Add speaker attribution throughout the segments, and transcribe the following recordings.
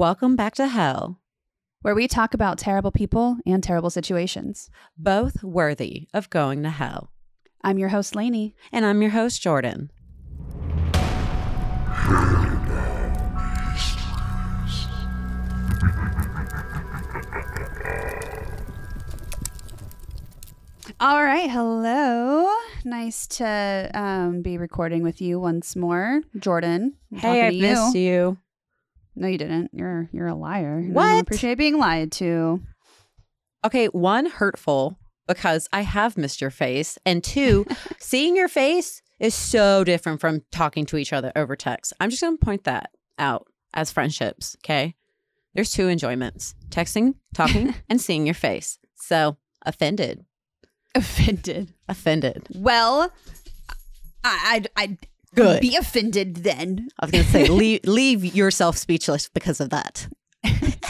Speaker 1: Welcome back to hell,
Speaker 2: where we talk about terrible people and terrible situations.
Speaker 1: both worthy of going to hell.
Speaker 2: I'm your host, Lainey.
Speaker 1: And I'm your host, Jordan.
Speaker 2: All right. Hello. Nice to um, be recording with you once more, Jordan. I'm
Speaker 1: Hey, I missed you.
Speaker 2: No, you didn't. You're you're a liar. and I don't
Speaker 1: What?
Speaker 2: appreciate being lied to.
Speaker 1: Okay, one, hurtful because I have missed your face. And two, seeing your face is so different from talking to each other over text. I'm just going to point that out as friendships. Okay. There's two enjoyments texting, talking, and seeing your face. So offended,
Speaker 2: Offended.
Speaker 1: offended.
Speaker 2: Well, I I'd, I'd
Speaker 1: Good.
Speaker 2: be offended then.
Speaker 1: I was going to say, leave, leave yourself speechless because of that.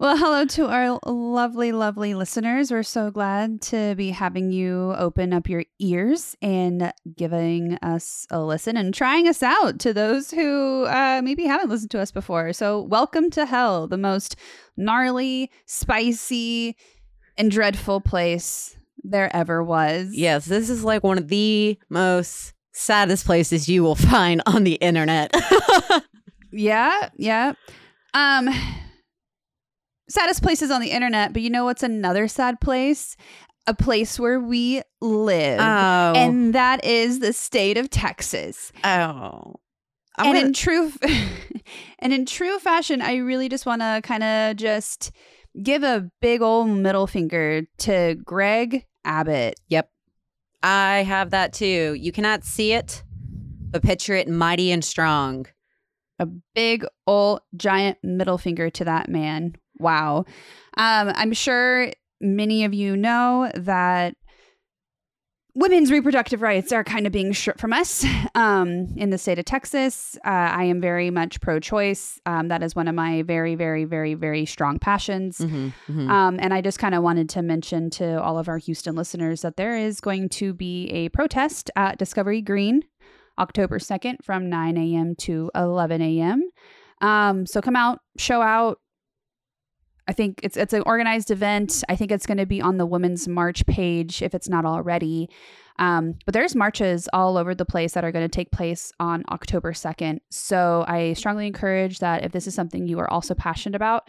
Speaker 2: Well, hello to our lovely, lovely listeners. We're so glad to be having you open up your ears and giving us a listen and trying us out to those who uh, maybe haven't listened to us before. So, welcome to hell, the most gnarly, spicy, and dreadful place there ever was.
Speaker 1: Yes, this is like one of the most saddest places you will find on the internet.
Speaker 2: Yeah, yeah. Um saddest places on the internet, but you know what's another sad place? A place where we live.
Speaker 1: oh.
Speaker 2: And that is the state of Texas.
Speaker 1: oh. I'm
Speaker 2: and
Speaker 1: gonna-
Speaker 2: in true and in true fashion, I really just want to kind of just give a big old middle finger to Greg Abbott.
Speaker 1: Yep. I have that too. You cannot see it, but picture it mighty and strong.
Speaker 2: a big old giant middle finger to that man. Wow. Um, I'm sure many of you know that women's reproductive rights are kind of being stripped from us um, in the state of Texas. Uh, I am very much pro choice. Um, that is one of my very, very, very, very strong passions.
Speaker 1: Mhm, mhm.
Speaker 2: Um, and I just kind of wanted to mention to all of our Houston listeners that there is going to be a protest at Discovery Green October 2nd from 9 a.m. to 11 a.m. Um, so come out, show out. I think it's it's an organized event. I think it's going to be on the Women's March page if it's not already. Um, but there's marches all over the place that are going to take place on October 2nd. So I strongly encourage that if this is something you are also passionate about,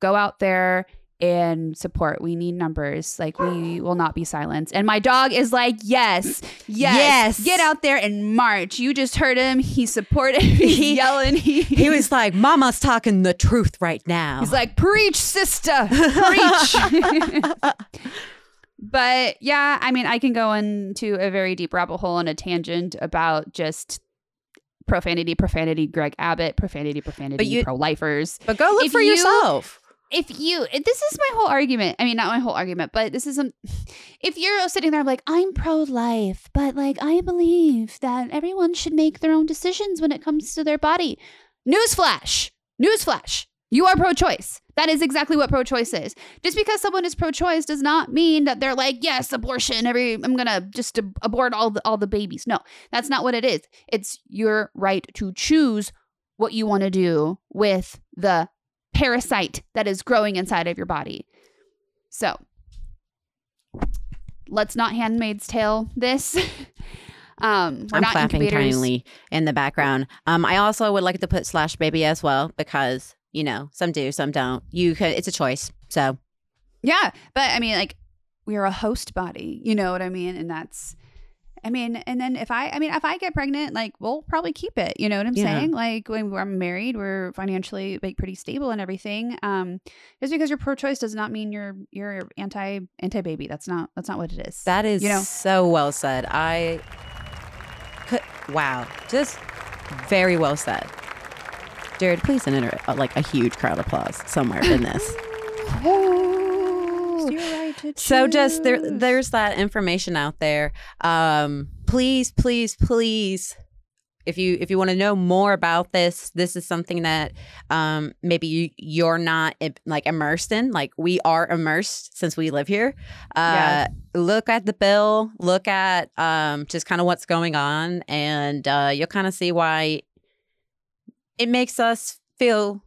Speaker 2: go out there and support. We need numbers. Like we will not be silenced. And my dog is like, yes, yes,
Speaker 1: Yes.
Speaker 2: get out there and march. You just heard him. He supported He's
Speaker 1: He-
Speaker 2: yelling. He,
Speaker 1: he was like, Mama's talking the truth right now.
Speaker 2: He's like, preach, sister, preach. but yeah, I mean, I can go into a very deep rabbit hole and a tangent about just profanity, profanity, Greg Abbott, profanity, profanity, pro lifers.
Speaker 1: but go look
Speaker 2: if
Speaker 1: for
Speaker 2: you-
Speaker 1: yourself.
Speaker 2: If you this is my whole argument i mean not my whole argument but this is um if you're sitting there like i'm pro-life but like i believe that everyone should make their own decisions when it comes to their body. Newsflash! Newsflash! You are pro-choice. That is exactly what pro-choice is. Just because someone is pro-choice does not mean that they're like yes abortion every i'm gonna just ab- abort all the all the babies. No that's not what it is. It's your right to choose what you want to do with the parasite that is growing inside of your body. So let's not handmaid's tale this. um we're
Speaker 1: I'm
Speaker 2: not
Speaker 1: clapping
Speaker 2: incubators.
Speaker 1: kindly in the background. Um, I also would like to put slash baby as well because you know some do, some don't. You could. It's a choice. So
Speaker 2: Yeah, but I mean like we are a host body, you know what I mean? And that's I mean, and then if I, I mean, if I get pregnant, like we'll probably keep it. You know what I'm
Speaker 1: Yeah.
Speaker 2: saying? Like when we're married, we're financially like pretty stable and everything. Um, just because you're pro-choice does not mean you're you're anti anti baby. That's not that's not what it is.
Speaker 1: that is
Speaker 2: You know.
Speaker 1: so well said. I could. Wow, just very well said. Jared, please enter like a huge crowd applause somewhere in this.
Speaker 2: You're right to
Speaker 1: So just there there's that information out there. Um please, please, please if you if you want to know more about this, this is something that um maybe you you're not like immersed in. Like we are immersed since we live here. Uh
Speaker 2: Yeah.
Speaker 1: look at the bill, look at um just kind of what's going on and uh you'll kind of see why it makes us feel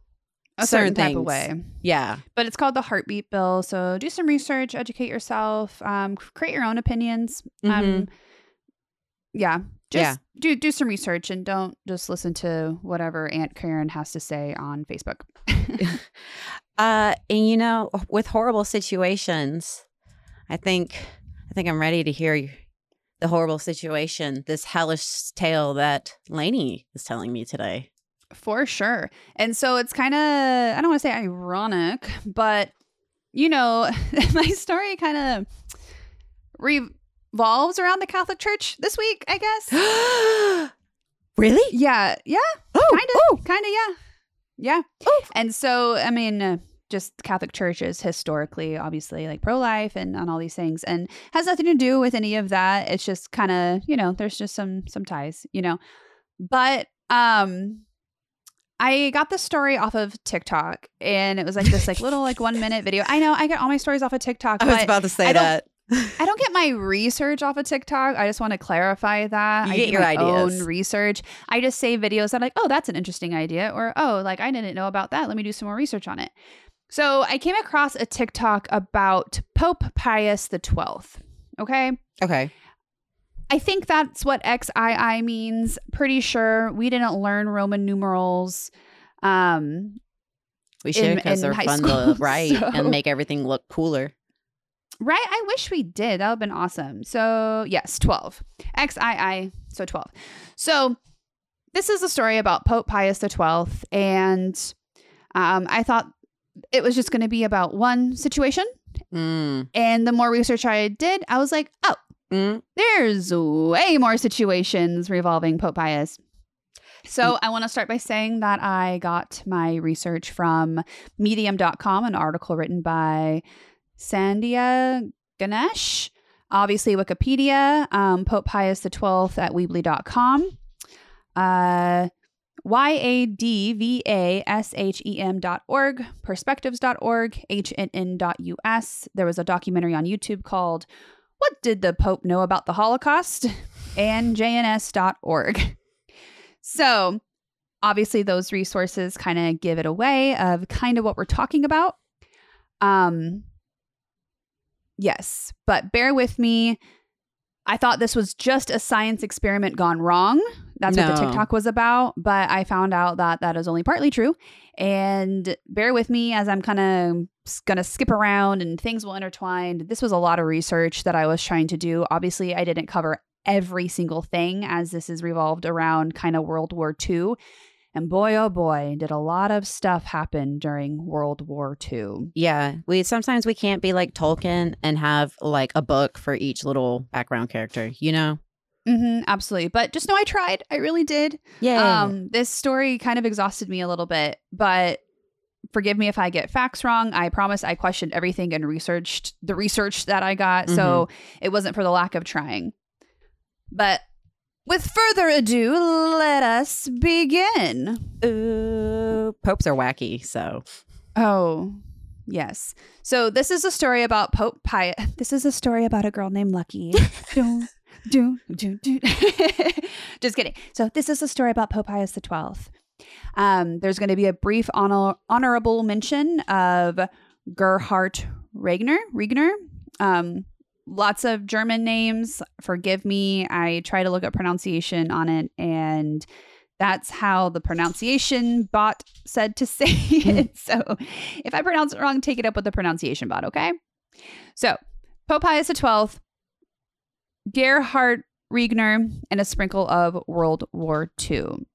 Speaker 2: a
Speaker 1: certain
Speaker 2: certain, type of way.
Speaker 1: Yeah.
Speaker 2: But it's called the heartbeat bill. So do some research, educate yourself, um, create your own opinions. Um,
Speaker 1: Mhm.
Speaker 2: yeah, just
Speaker 1: Yeah.
Speaker 2: do do some research and don't just listen to whatever Aunt Karen has to say on Facebook.
Speaker 1: Uh, and you know, with horrible situations, I think I think I'm ready to hear the horrible situation, this hellish tale that Lainey is telling me today.
Speaker 2: For sure. And so it's kind of, I don't want to say ironic, but you know, my story kind of revolves around the Catholic Church this week, I guess.
Speaker 1: really?
Speaker 2: Yeah. Yeah.
Speaker 1: Oh,
Speaker 2: Kind of. Kind of. Yeah. Yeah.
Speaker 1: Oh.
Speaker 2: And so, I mean, uh, just Catholic Church is historically, obviously, like pro life and on all these things, and has nothing to do with any of that. It's just kind of, you know, there's just some some ties, you know. But um, I got this story off of TikTok, and it was like this like little like one minute video. I know I get all my stories off of TikTok,
Speaker 1: I was about to say
Speaker 2: I
Speaker 1: that.
Speaker 2: I don't get my research off of TikTok. I just want to clarify that.
Speaker 1: You
Speaker 2: I
Speaker 1: get your ideas.
Speaker 2: own research. I just save videos that like, oh, that's an interesting idea, or oh, like I didn't know about that. Let me do some more research on it. So I came across a TikTok about Pope Pius the Twelfth. Okay.
Speaker 1: Okay.
Speaker 2: I think that's what XII means. Pretty sure we didn't learn Roman numerals. Um,
Speaker 1: We should because they're fun
Speaker 2: school,
Speaker 1: to write
Speaker 2: so-
Speaker 1: and make everything look cooler.
Speaker 2: Right? I wish we did. That would have been awesome. So, yes, 12. XII, so 12. So, this is a story about Pope Pius XII. And um, I thought it was just going to be about one situation.
Speaker 1: Mm.
Speaker 2: And the more research I did, I was like, oh,
Speaker 1: Mm.
Speaker 2: there's way more situations revolving Pope Pius. So I want to start by saying that I got my research from medium.com, an article written by Sandhya Ganesh, obviously Wikipedia, um, Pope Pius XII at Weebly.com, uh, Y-A-D-V-A-S-H-E-M E dot org, perspectives.org, HNN.us. There was a documentary on YouTube called What Did the Pope Know About the Holocaust? and JNS.org. So obviously those resources kind of give it away of kind of what we're talking about. Um yes, but bear with me. I thought this was just a science experiment gone wrong. That's what the TikTok was about, but I found out that that is only partly true. And bear with me as I'm kind of going to skip around and things will intertwine. This was a lot of research that I was trying to do. Obviously, I didn't cover every single thing as this is revolved around kind of World War II. And boy, oh boy, did a lot of stuff happen during World War II.
Speaker 1: Yeah, we sometimes we can't be like Tolkien and have like a book for each little background character. You know?
Speaker 2: hmm absolutely. But just know I tried. I really did.
Speaker 1: Yeah.
Speaker 2: Um, this story kind of exhausted me a little bit, but forgive me if I get facts wrong. I promise I questioned everything and researched the research that I got. So mm-hmm. it wasn't for the lack of trying. But with further ado, let us begin.
Speaker 1: Ooh, popes are wacky. So
Speaker 2: Oh, yes. So this is a story about Pope Pius. This is a story about a girl named Lucky. do, do, do, do. Just kidding. So this is a story about Pope Pius XII. Um, there's going to be a brief honor- honorable mention of Gerhard Regner. Regner. Um, lots of German names. Forgive me. I try to look up pronunciation on it, and that's how the pronunciation bot said to say it. So if I pronounce it wrong, take it up with the pronunciation bot, okay? So Pope Pius XII, Gerhard Regner, and a sprinkle of World War II.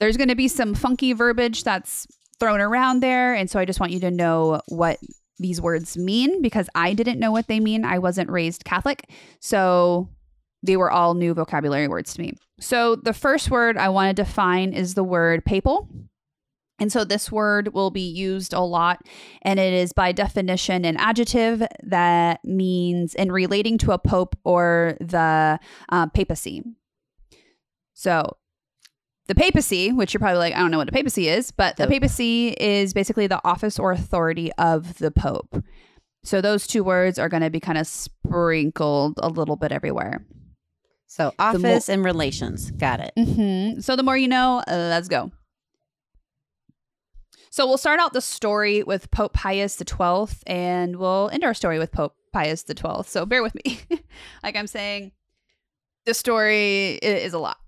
Speaker 2: There's going to be some funky verbiage that's thrown around there. And so I just want you to know what these words mean because I didn't know what they mean. I wasn't raised Catholic. So they were all new vocabulary words to me. So the first word I want to define is the word papal. And so this word will be used a lot, and it is by definition an adjective that means in relating to a pope or the uh, papacy. So the papacy, which you're probably like, I don't know what a papacy is, but the papacy is basically the office or authority of the pope. So those two words are going to be kind of sprinkled a little bit everywhere.
Speaker 1: so
Speaker 2: mo-
Speaker 1: office and relations. Got it.
Speaker 2: hmm So the more you know, uh, let's go. So we'll start out the story with Pope Pius XII, and we'll end our story with Pope Pius XII. So bear with me. like I'm saying, the story is a lot.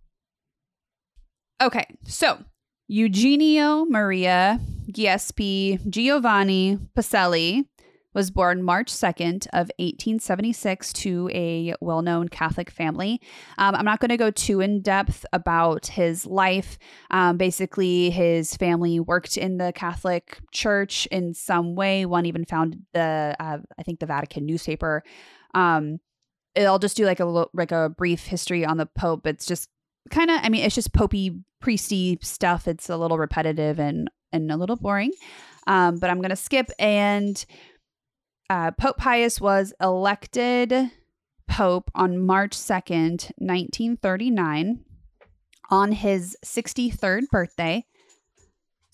Speaker 2: Okay, so Eugenio Maria Giuseppe Giovanni Pacelli was born March 2nd of 1876 to a well-known Catholic family. Um, I'm not going to go too in depth about his life. Um, basically, his family worked in the Catholic Church in some way. One even founded the, uh, I think, the Vatican newspaper. Um, I'll just do like a like a brief history on the Pope. It's just kind of, I mean, it's just popey, priesty stuff. It's a little repetitive and and a little boring. Um, but I'm going to skip and uh, Pope Pius was elected Pope on March 2nd, 1939, on his 63rd birthday.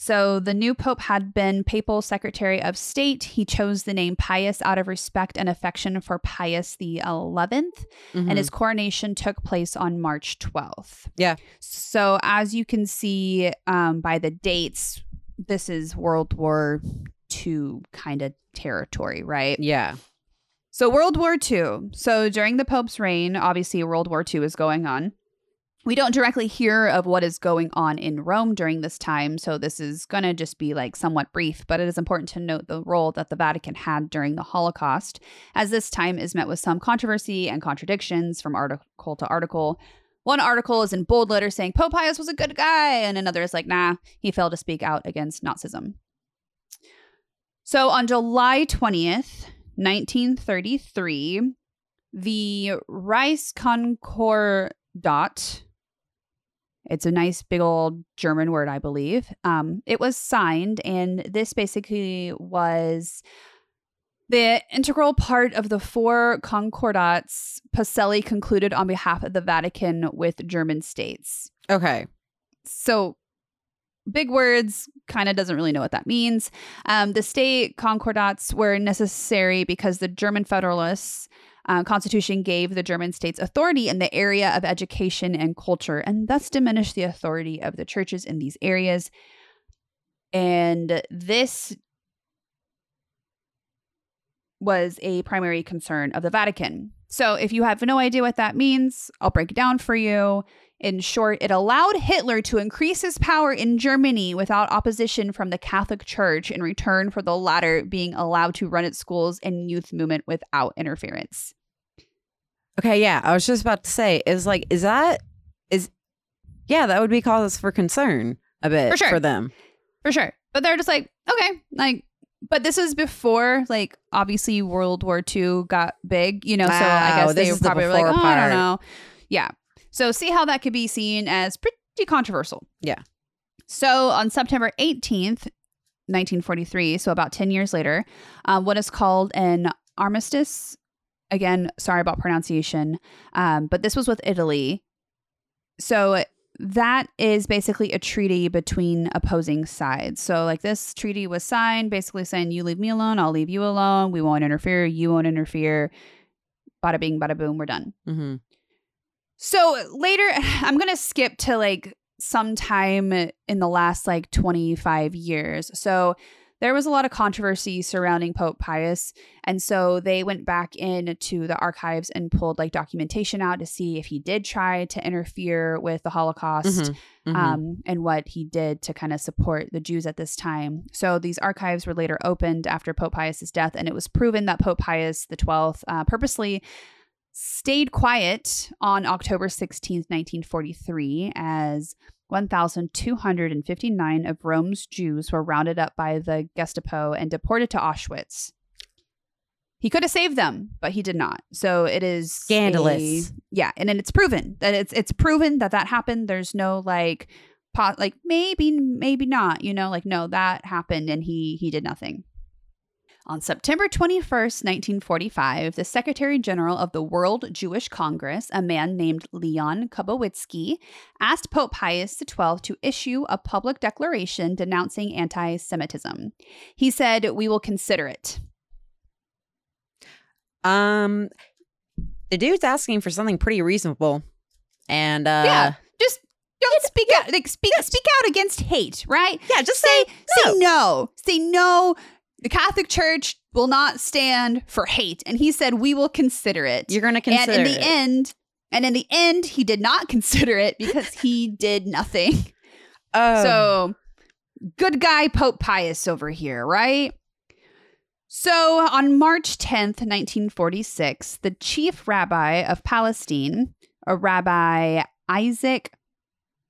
Speaker 2: So the new Pope had been Papal Secretary of State. He chose the name Pius out of respect and affection for Pius the 11th,
Speaker 1: Mhm.
Speaker 2: and his coronation took place on March 12th.
Speaker 1: Yeah.
Speaker 2: So as you can see um, by the dates, this is World War II kind of territory, right?
Speaker 1: yeah.
Speaker 2: So World War II. So during the Pope's reign, obviously World War II is going on. We don't directly hear of what is going on in Rome during this time, so this is going to just be like somewhat brief, but it is important to note the role that the Vatican had during the Holocaust, as this time is met with some controversy and contradictions from article to article. One article is in bold letters saying Pope Pius was a good guy, and another is like, nah, he failed to speak out against Nazism. So on July 20th, 1933, the Reichskonkordat, it's a nice big old German word, I believe. Um, it was signed, and this basically was the integral part of the four concordats Pacelli concluded on behalf of the Vatican with German states.
Speaker 1: Okay.
Speaker 2: So, big words, kind of doesn't really know what that means. Um, the state concordats were necessary because the German Federalists uh, Constitution gave the German states authority in the area of education and culture, and thus diminished the authority of the churches in these areas. And this was a primary concern of the Vatican. So, if you have no idea what that means, I'll break it down for you. In short, it allowed Hitler to increase his power in Germany without opposition from the Catholic Church in return for the latter being allowed to run its schools and youth movement without interference.
Speaker 1: Okay. Yeah. I was just about to say, is like, is that, is, yeah, that would be cause for concern a bit
Speaker 2: For sure.
Speaker 1: for them.
Speaker 2: For sure. But they're just like, okay, like, but this was before, like, obviously World War II got big, you know, so I guess they were
Speaker 1: is the
Speaker 2: probably like, oh,
Speaker 1: before
Speaker 2: I don't know. Yeah. So see how that could be seen as pretty controversial.
Speaker 1: Yeah.
Speaker 2: So on September 18th, 1943, so about 10 years later, um, what is called an armistice. Again, sorry about pronunciation, um, but this was with Italy. So that is basically a treaty between opposing sides. So, like, this treaty was signed basically saying, you leave me alone, I'll leave you alone. We won't interfere, you won't interfere. Bada bing, bada boom, we're done.
Speaker 1: hmm
Speaker 2: So later, I'm going to skip to like sometime in the last like 25 years. So there was a lot of controversy surrounding Pope Pius. And so they went back into the archives and pulled like documentation out to see if he did try to interfere with the Holocaust
Speaker 1: Mhm.
Speaker 2: um, and what he did to kind of support the Jews at this time. So these archives were later opened after Pope Pius's death, and it was proven that Pope Pius XII uh, purposely stayed quiet on October 16th, 1943, as 1,259 of Rome's Jews were rounded up by the Gestapo and deported to Auschwitz. He could have saved them, but he did not. So it is
Speaker 1: Scandalous.
Speaker 2: a- yeah, and then it's proven that it's it's proven that that happened. There's no like po- like maybe maybe not, you know, like no that happened and he he did nothing. On September 21st, 1945, the Secretary General of the World Jewish Congress, a man named Leon Kubowitzki, asked Pope Pius XII to issue a public declaration denouncing anti Semitism. He said, We will consider it.
Speaker 1: Um, the dude's asking for something pretty reasonable, and uh,
Speaker 2: Yeah. Just don't speak out like speak speak out against hate, right?
Speaker 1: Yeah, just
Speaker 2: Say
Speaker 1: say
Speaker 2: say no. Say no. The Catholic Church will not stand for hate. And he said, We will consider it.
Speaker 1: you're going to consider it.
Speaker 2: and in the
Speaker 1: it.
Speaker 2: end, and in the end, he did not consider it because he did nothing.
Speaker 1: oh.
Speaker 2: So, good guy Pope Pius over here, right? So, on March 10th, 1946, the chief rabbi of Palestine, a Rabbi Isaac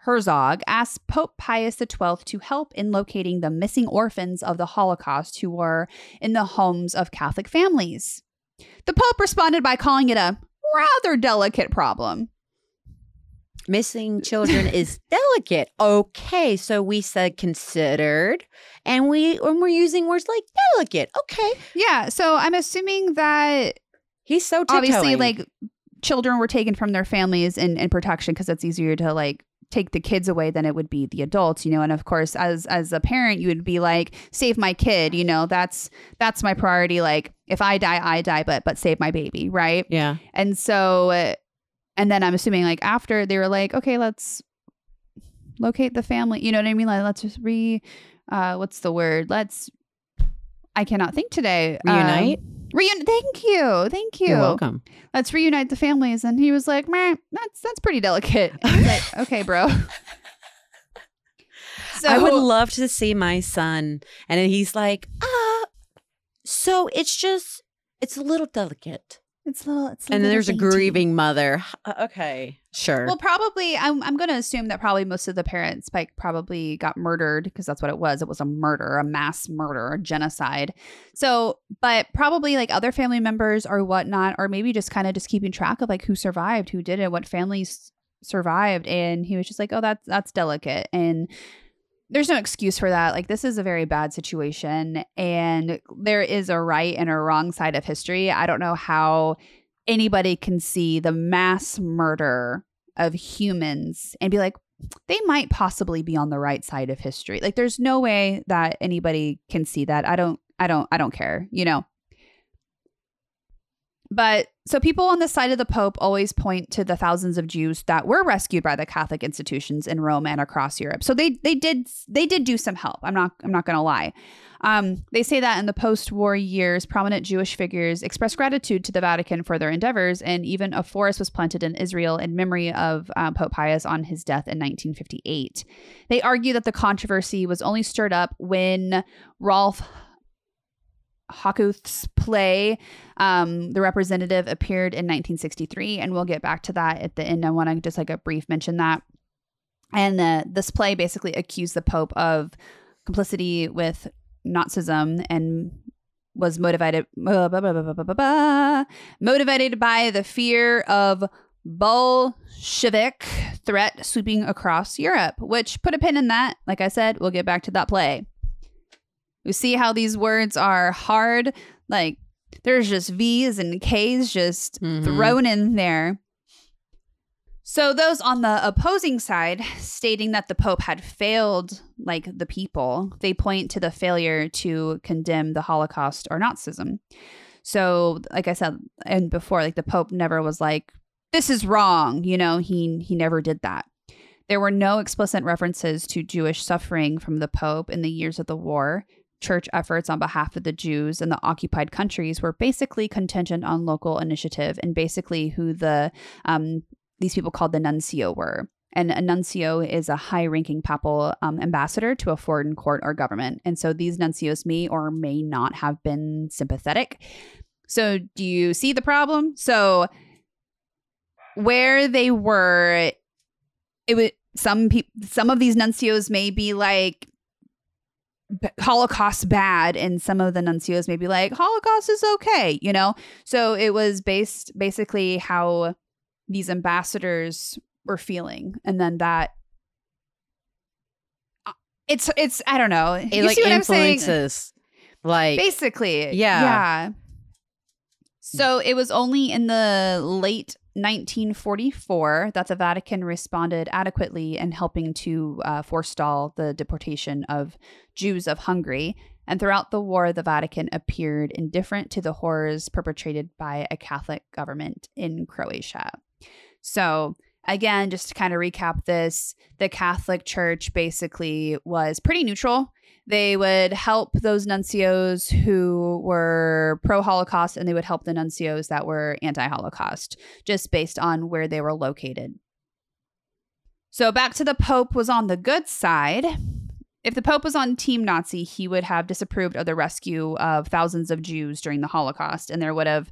Speaker 2: Herzog, asked Pope Pius XII to help in locating the missing orphans of the Holocaust who were in the homes of Catholic families. The Pope responded by calling it a rather delicate problem.
Speaker 1: missing children is delicate. Okay, so we said considered, and we and we're using words like delicate. Okay,
Speaker 2: Yeah, so I'm assuming that
Speaker 1: he's so
Speaker 2: obviously like children were taken from their families in, in protection because it's easier to like take the kids away than it would be the adults you know? And of course as as a parent you would be like save my kid you know? That's that's my priority like if i die i die but but save my baby right?
Speaker 1: Yeah,
Speaker 2: and so uh, and then i'm assuming like after they were like okay let's locate the family you know what i mean? Like let's just re uh what's the word? Let's i cannot think today Um,
Speaker 1: Reunite?
Speaker 2: Reun- thank you thank you
Speaker 1: you're welcome.
Speaker 2: let's reunite the families. And he was like, Meh, that's that's pretty delicate. And I was like, okay, bro. So
Speaker 1: I would love to see my son, and then he's like, ah, so it's just it's a little delicate,
Speaker 2: it's a little, it's a
Speaker 1: and then
Speaker 2: little
Speaker 1: there's a
Speaker 2: dainty.
Speaker 1: grieving mother. Uh, Okay, sure.
Speaker 2: Well, probably I'm I'm going to assume that probably most of the parents like probably got murdered because that's what it was. It was a murder, a mass murder, a genocide. So, but probably like other family members or whatnot, or maybe just kind of just keeping track of like who survived, who did it, what families survived, and he was just like, oh, that's that's delicate and. There's no excuse for that. Like, this is a very bad situation, and there is a right and a wrong side of history. I don't know how anybody can see the mass murder of humans and be like, they might possibly be on the right side of history. Like there's no way that anybody can see that. I don't I don't I don't care, you know. But so people on the side of the Pope always point to the thousands of Jews that were rescued by the Catholic institutions in Rome and across Europe. So they they did they did do some help. I'm not I'm not gonna lie. Um, they say that in the post-war years, prominent Jewish figures expressed gratitude to the Vatican for their endeavors, and even a forest was planted in Israel in memory of uh, Pope Pius on his death in 1958. They argue that the controversy was only stirred up when Rolf Hochhuth's play, um, The Representative, appeared in 1963, and we'll get back to that at the end. I want to just like a brief mention that. And uh, this play basically accused the Pope of complicity with Nazism and was motivated blah, blah, blah, blah, motivated by the fear of Bolshevik threat sweeping across Europe, which put a pin in that. Like I said, we'll get back to that play. We see how these words are hard, like there's just V's and K's just
Speaker 1: Mhm.
Speaker 2: thrown in there. So those on the opposing side stating that the pope had failed like the people, they point to the failure to condemn the Holocaust or Nazism. So like I said and before like the pope never was like this is wrong, you know, he he never did that. There were no explicit references to Jewish suffering from the pope in the years of the war. Church efforts on behalf of the Jews in the occupied countries were basically contingent on local initiative and basically who the um, these people called the nuncio were. And a nuncio is a high ranking papal um, ambassador to a foreign court or government. And so these nuncios may or may not have been sympathetic. So, do you see the problem? So, where they were, it would some people, some of these nuncios may be like, Holocaust bad, and some of the nuncios may be like, Holocaust is okay, you know? So, it was based basically how these ambassadors were feeling and then that uh, it's it's i don't know
Speaker 1: It
Speaker 2: you
Speaker 1: like
Speaker 2: see what i'm saying
Speaker 1: like
Speaker 2: basically
Speaker 1: Yeah.
Speaker 2: yeah so it was only in the late 1944 that the vatican responded adequately in helping to uh, forestall the deportation of jews of hungary and throughout the war the vatican appeared indifferent to the horrors perpetrated by a catholic government in croatia so again, just to kind of recap this, the Catholic Church basically was pretty neutral. They would help those nuncios who were pro Holocaust and they would help the nuncios that were anti Holocaust, just based on where they were located. So back to the Pope was on the good side. If the Pope was on Team Nazi, he would have disapproved of the rescue of thousands of Jews during the Holocaust, and there would have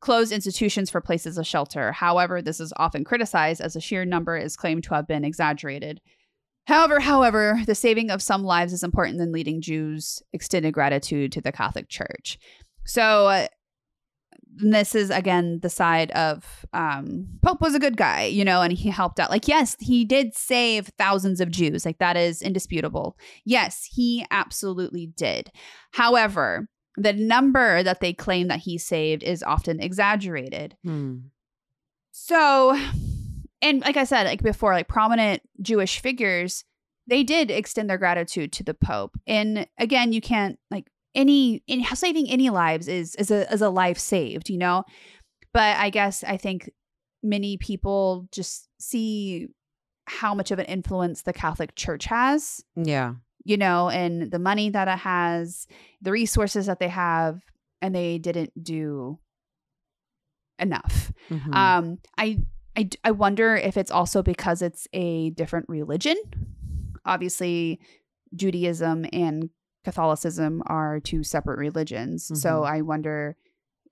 Speaker 2: closed institutions for places of shelter. However, this is often criticized as the sheer number is claimed to have been exaggerated. However, however, the saving of some lives is important than leading Jews extended gratitude to the Catholic Church. So uh, this is again the side of um, Pope was a good guy, you know, and he helped out. Like, yes, he did save thousands of Jews. Like that is indisputable. Yes, he absolutely did. However, the number that they claim that he saved is often exaggerated.
Speaker 1: Hmm.
Speaker 2: So, and like I said, like before, like prominent Jewish figures, they did extend their gratitude to the Pope. And again, you can't like any in saving any lives is is a is a life saved, you know. But I guess I think many people just see how much of an influence the Catholic Church has
Speaker 1: Yeah.
Speaker 2: you know, and the money that it has, the resources that they have, and they didn't do enough.
Speaker 1: Mhm.
Speaker 2: Um, I, I, I wonder if it's also because it's a different religion. Obviously, Judaism and Catholicism are two separate religions, so
Speaker 1: Mhm.
Speaker 2: I wonder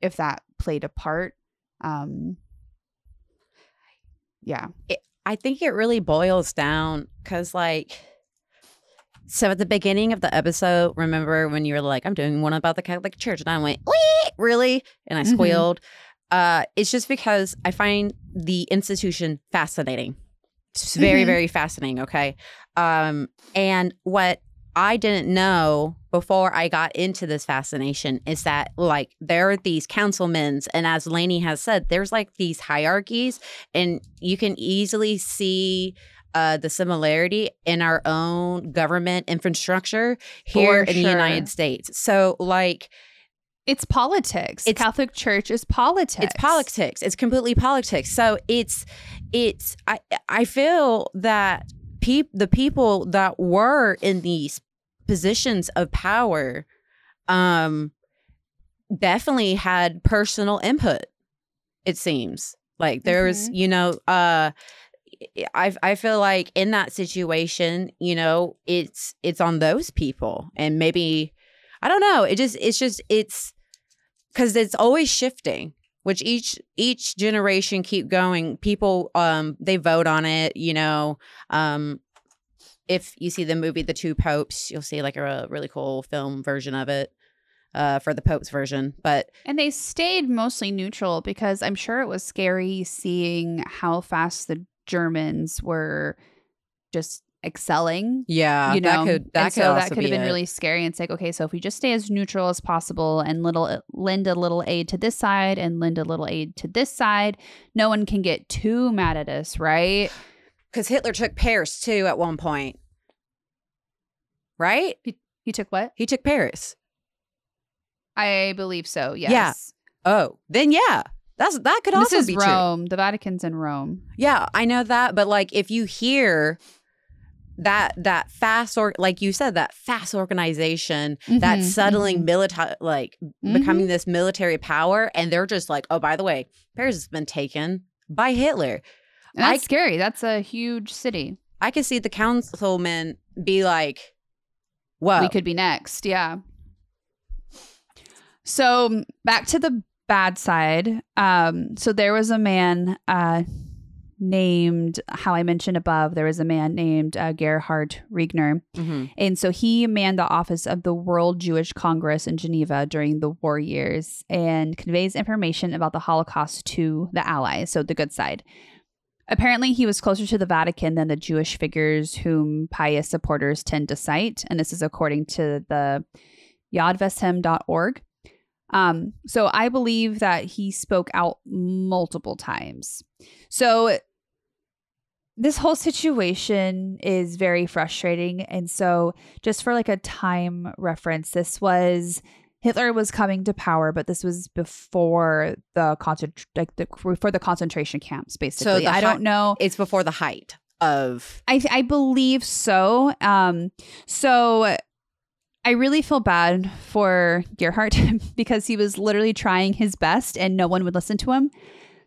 Speaker 2: if that played a part. Um, yeah,
Speaker 1: I think it really boils down because, like, so at the beginning of the episode, remember when you were like, I'm doing one about the Catholic Church, and I went, Wee! really? And I
Speaker 2: Mhm.
Speaker 1: squealed. Uh, it's just because I find the institution fascinating. It's very,
Speaker 2: Mhm.
Speaker 1: very fascinating. Okay. Um, and what I didn't know before I got into this fascination is that like there are these councilmen, and as Lainey has said, there's like these hierarchies, and you can easily see uh, the similarity in our own government infrastructure here
Speaker 2: For
Speaker 1: in the. United States. So like
Speaker 2: it's politics.
Speaker 1: It's-
Speaker 2: Catholic Church is politics.
Speaker 1: it's politics. It's completely politics. So it's it's I I feel that peop the people that were in these positions of power um definitely had personal input it seems like there's you know uh I I feel like in that situation, you know, it's it's on those people and maybe I don't know, it just it's just it's cuz it's always shifting which each each generation keep going. People um they vote on it you know um if you see the movie the two popes you'll see like a, really cool film version of it uh for the pope's version but
Speaker 2: And they stayed mostly neutral because I'm sure it was scary seeing how fast the Germans were just excelling.
Speaker 1: yeah
Speaker 2: you know,
Speaker 1: that could that
Speaker 2: and
Speaker 1: could
Speaker 2: so that could have
Speaker 1: be
Speaker 2: been
Speaker 1: it.
Speaker 2: really scary. And it's like, okay, so if we just stay as neutral as possible and little uh, lend a little aid to this side and lend a little aid to this side, no one can get too mad at us, right?
Speaker 1: because hitler took paris too at one point right
Speaker 2: He took what?
Speaker 1: he took paris
Speaker 2: I believe so. Yes.
Speaker 1: Yeah. oh then yeah that's that could
Speaker 2: This
Speaker 1: also
Speaker 2: is
Speaker 1: be true
Speaker 2: Rome. The Vatican's in Rome.
Speaker 1: Yeah, I know that, but like if you hear that that fast or like you said that fast organization that
Speaker 2: Mhm,
Speaker 1: settling military like
Speaker 2: mhm.
Speaker 1: becoming this military power and they're just like oh by the way Paris has been taken by Hitler.
Speaker 2: And that's
Speaker 1: I-
Speaker 2: scary. That's a huge city.
Speaker 1: I could see the councilmen be like whoa
Speaker 2: we could be next. Yeah. So back to the bad side. Um, so there was a man uh, named, how I mentioned above, there was a man named uh, Gerhard Riegner.
Speaker 1: Mhm.
Speaker 2: And so he manned the office of the World Jewish Congress in Geneva during the war years and conveys information about the Holocaust to the Allies, so the good side. Apparently, he was closer to the Vatican than the Jewish figures whom pious supporters tend to cite. And this is according to the yadvashem.org. Um, so I believe that he spoke out multiple times. So this whole situation is very frustrating. And so, just for like a time reference, this was Hitler was coming to power, but this was before the concent- like the before the concentration camps. Basically,
Speaker 1: the
Speaker 2: I don't know.
Speaker 1: It's before the height of
Speaker 2: I I believe so. Um, so I really feel bad for Gerhardt because he was literally trying his best and no one would listen to him.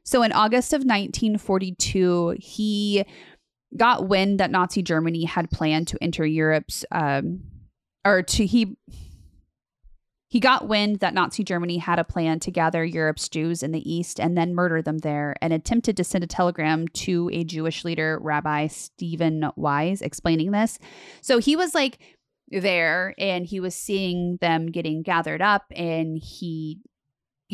Speaker 2: So in August of 1942, he got wind that Nazi Germany had planned to enter Europe's um, or to he he got wind that Nazi Germany had a plan to gather Europe's Jews in the East and then murder them there, and attempted to send a telegram to a Jewish leader, Rabbi Stephen Wise, explaining this. So he was like there and he was seeing them getting gathered up, and he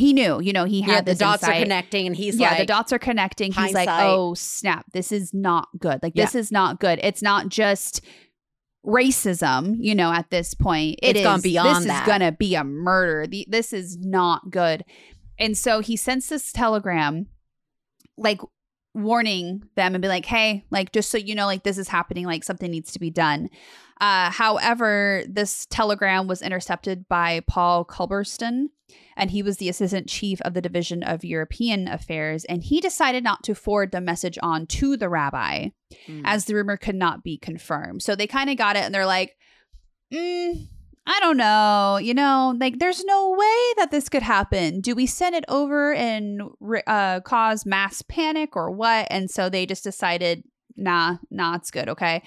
Speaker 2: he knew, you know, he had
Speaker 1: yeah, the dots are connecting, and he's
Speaker 2: yeah,
Speaker 1: like,
Speaker 2: the dots are connecting. He's like, oh snap, this is not good. Like this is not good. It's not just racism, you know, at this point. It
Speaker 1: It's
Speaker 2: is-
Speaker 1: gone beyond
Speaker 2: This
Speaker 1: that.
Speaker 2: is gonna be a murder. The, this is not good. And so he sends this telegram, like warning them and be like, hey, like just so you know, like this is happening, like something needs to be done. Uh, however, this telegram was intercepted by Paul Culbertson, and he was the assistant chief of the Division of European Affairs, and he decided not to forward the message on to the rabbi
Speaker 1: Mm.
Speaker 2: as the rumor could not be confirmed. So they kind of got it and they're like, mm, I don't know, you know, like there's no way that this could happen. Do we send it over and uh, cause mass panic or what? And so they just decided, nah, nah, it's good. Okay.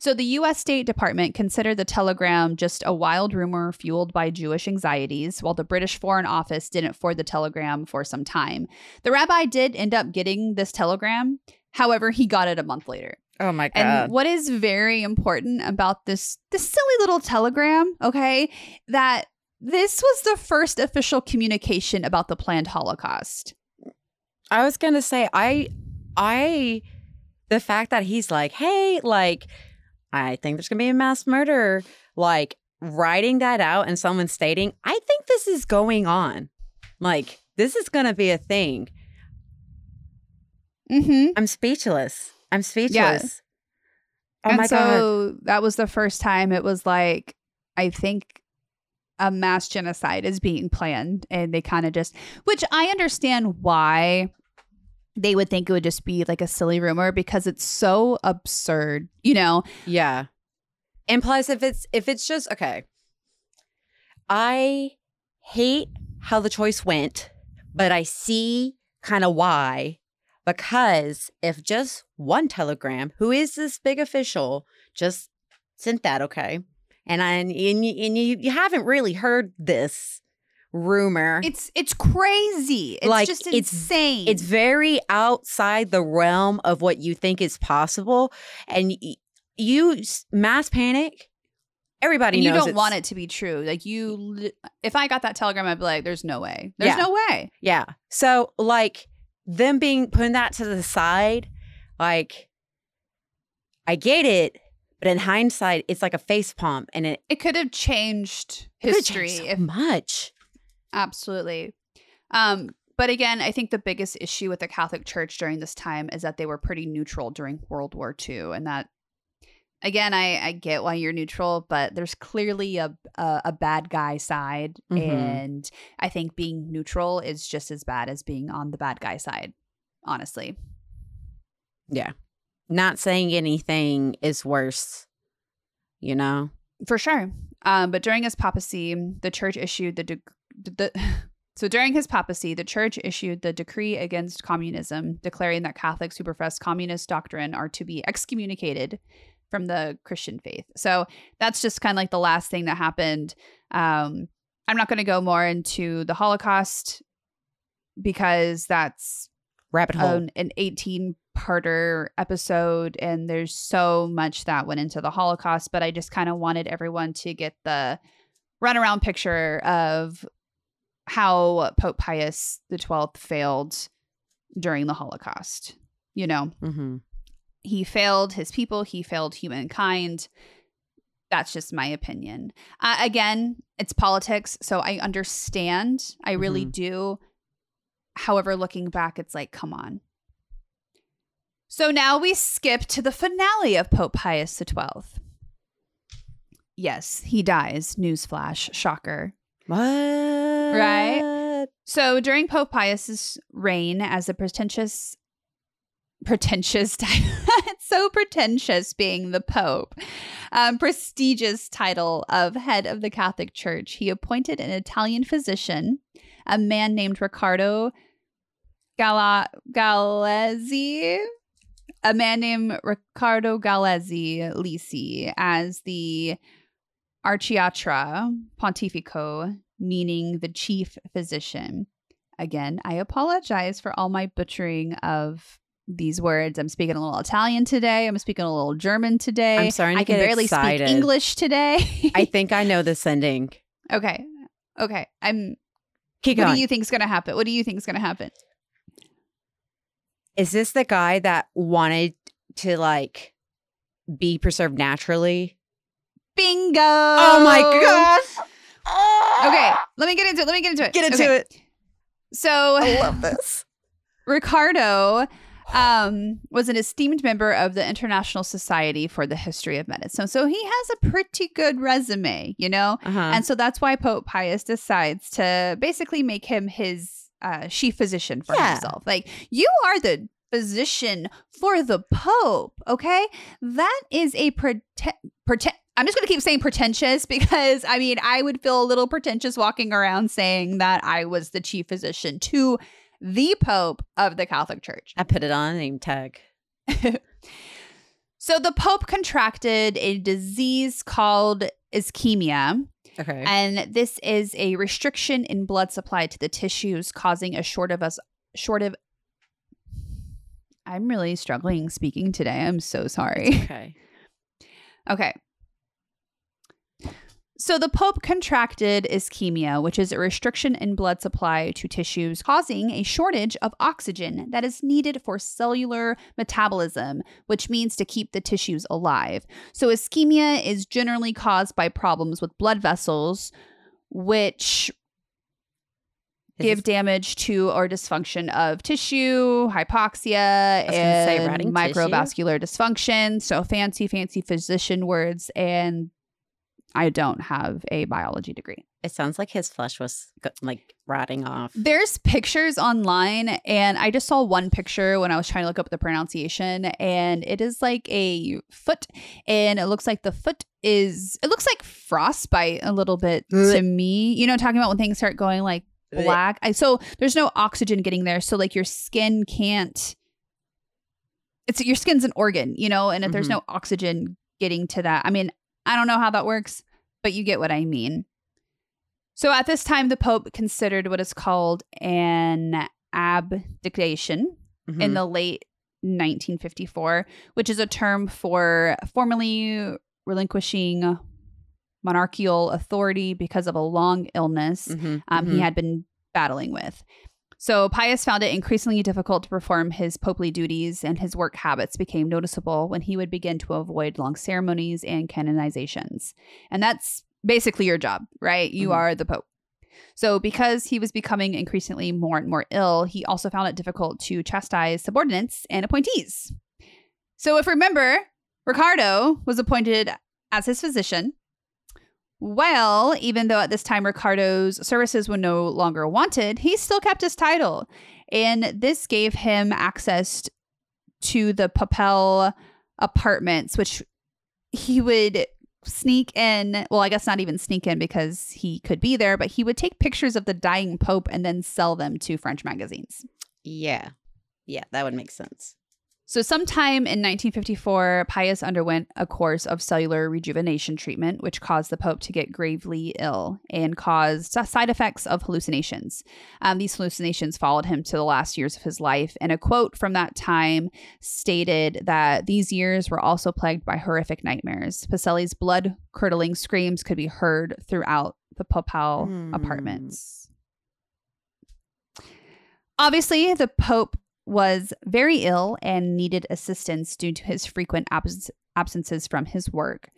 Speaker 2: So the U.S. State Department considered the telegram just a wild rumor fueled by Jewish anxieties, while the British Foreign Office didn't forward the telegram for some time. The rabbi did end up getting this telegram. However, he got it a month later.
Speaker 1: oh my god,
Speaker 2: And what is very important about this this silly little telegram, okay, that this was the first official communication about the planned Holocaust.
Speaker 1: I was gonna say, I, I, the fact that he's like, hey, like, I think there's gonna be a mass murder, like writing that out and someone stating, I think this is going on, like this is gonna be a thing.
Speaker 2: Mm-hmm.
Speaker 1: I'm speechless. I'm speechless. Oh
Speaker 2: and
Speaker 1: my god.
Speaker 2: so that was the first time it was like, I think a mass genocide is being planned. And they kind of just, which I understand why they would think it would just be like a silly rumor because it's so absurd, you know?
Speaker 1: Yeah. And plus if it's if it's just okay. I hate how the choice went, but I see kind of why. Because if just one telegram, who is this big official, just sent that, okay? And I and you, and you, you haven't really heard this rumor.
Speaker 2: It's it's crazy. It's
Speaker 1: Like,
Speaker 2: just
Speaker 1: it's-
Speaker 2: insane.
Speaker 1: it's very outside the realm of what you think is possible and y- you mass panic everybody
Speaker 2: and you don't want it to be true. Like you, if I got that telegram, I'd be like, "There's no way. There's
Speaker 1: Yeah.
Speaker 2: no way."
Speaker 1: yeah so like them being putting that to the side like i get it but in hindsight it's like a face palm and it
Speaker 2: It could have changed history
Speaker 1: changed so
Speaker 2: if
Speaker 1: much
Speaker 2: Absolutely. Um, but again, I think the biggest issue with the Catholic Church during this time is that they were pretty neutral during World War II, and that again, I, I get why you're neutral, but there's clearly a a, a bad guy side,
Speaker 1: Mhm.
Speaker 2: and I think being neutral is just as bad as being on the bad guy side. Honestly,
Speaker 1: yeah not saying anything is worse you know
Speaker 2: for sure. Um, but during his papacy, the church issued the the so during his papacy, the church issued the decree against communism, declaring that Catholics who profess communist doctrine are to be excommunicated from the Christian faith. So that's just kind of like the last thing that happened. Um, I'm not going to go more into the Holocaust because that's
Speaker 1: rabbit hole
Speaker 2: an, an 18 parter episode and there's so much that went into the holocaust but i just kind of wanted everyone to get the runaround picture of how pope pius the 12th failed during the holocaust you know?
Speaker 1: Mm-hmm.
Speaker 2: he failed his people he failed humankind. That's just my opinion. Uh, again it's politics so i understand. I really
Speaker 1: Mhm.
Speaker 2: do. However looking back it's like come on. So now we skip to the finale of pope pius xii yes he dies. Newsflash shocker
Speaker 1: What?
Speaker 2: Right? So during Pope Pius's reign as a pretentious pretentious it's so pretentious being the pope um, prestigious title of head of the catholic church he appointed an italian physician a man named riccardo Gala- galeazzi a man named riccardo galeazzi lisi as the archiatra pontifico meaning the chief physician again i apologize for all my butchering of these words. I'm speaking a little Italian today. I'm speaking a little German today.
Speaker 1: I'm sorry, to
Speaker 2: I can barely
Speaker 1: excited.
Speaker 2: speak English today.
Speaker 1: I think I know this ending.
Speaker 2: okay. Okay. I'm
Speaker 1: Keep
Speaker 2: what
Speaker 1: going.
Speaker 2: do you think is gonna happen? What do you think is gonna happen?
Speaker 1: Is this the guy that wanted to like be preserved naturally?
Speaker 2: Bingo.
Speaker 1: Oh my gosh.
Speaker 2: Okay, let me get into it. Let me get into it.
Speaker 1: Get into
Speaker 2: Okay.
Speaker 1: it.
Speaker 2: So I
Speaker 1: love this.
Speaker 2: Ricardo um, was an esteemed member of the International Society for the History of Medicine. So he has a pretty good resume, you know?
Speaker 1: Uh-huh.
Speaker 2: And so that's why Pope Pius decides to basically make him his uh, chief physician for
Speaker 1: Yeah.
Speaker 2: himself. Like, you are the physician for the Pope, okay? That is a prete- prete- I'm just going to keep saying pretentious because I mean, I would feel a little pretentious walking around saying that I was the chief physician to the Pope of the Catholic Church.
Speaker 1: I put it on a name tag.
Speaker 2: So the Pope contracted a disease called ischemia.
Speaker 1: Okay.
Speaker 2: And this is a restriction in blood supply to the tissues, causing a short of us short of. I'm really struggling speaking today. I'm so sorry.
Speaker 1: okay.
Speaker 2: Okay. So the Pope contracted ischemia, which is a restriction in blood supply to tissues, causing a shortage of oxygen that is needed for cellular metabolism, which means to keep the tissues alive. So ischemia is generally caused by problems with blood vessels, which give damage to or dysfunction of tissue, hypoxia,
Speaker 1: gonna say,
Speaker 2: and
Speaker 1: tissue?
Speaker 2: microvascular dysfunction. So fancy, fancy physician words. And I don't have a biology degree.
Speaker 1: It sounds like his flesh was like rotting off.
Speaker 2: There's pictures online, and I just saw one picture when I was trying to look up the pronunciation, and it is like a foot, and it looks like the foot is it looks like frostbite a little bit to me. You know, talking about when things start going like black. I, so there's no oxygen getting there, so like your skin can't. It's your skin's an organ, you know, and if there's
Speaker 1: Mhm.
Speaker 2: no oxygen getting to that, I mean, I don't know how that works, but you get what I mean. So at this time, the Pope considered what is called an abdication in
Speaker 1: Mhm.
Speaker 2: the late 1954, which is a term for formally relinquishing monarchical authority because of a long illness
Speaker 1: Mhm,
Speaker 2: um, he
Speaker 1: mhm.
Speaker 2: had been battling with. So Pius found it increasingly difficult to perform his popely duties, and his work habits became noticeable when he would begin to avoid long ceremonies and canonizations. And that's basically your job, right? You
Speaker 1: Mhm.
Speaker 2: are the Pope. So, because he was becoming increasingly more and more ill, he also found it difficult to chastise subordinates and appointees. So, if remember, Ricardo was appointed as his physician. Well, even though at this time Ricardo's services were no longer wanted, he still kept his title. And this gave him access to the Papel apartments, which he would sneak in. Well, I guess not even sneak in because he could be there, but he would take pictures of the dying Pope and then sell them to French magazines.
Speaker 1: Yeah. Yeah, that would make sense.
Speaker 2: So, sometime in 1954, Pius underwent a course of cellular rejuvenation treatment, which caused the Pope to get gravely ill and caused side effects of hallucinations. Um, these hallucinations followed him to the last years of his life. And a quote from that time stated that these years were also plagued by horrific nightmares. Pacelli's blood curdling screams could be heard throughout the Papal
Speaker 1: Hmm.
Speaker 2: apartments. Obviously, the Pope was very ill and needed assistance due to his frequent abs- absences from his work.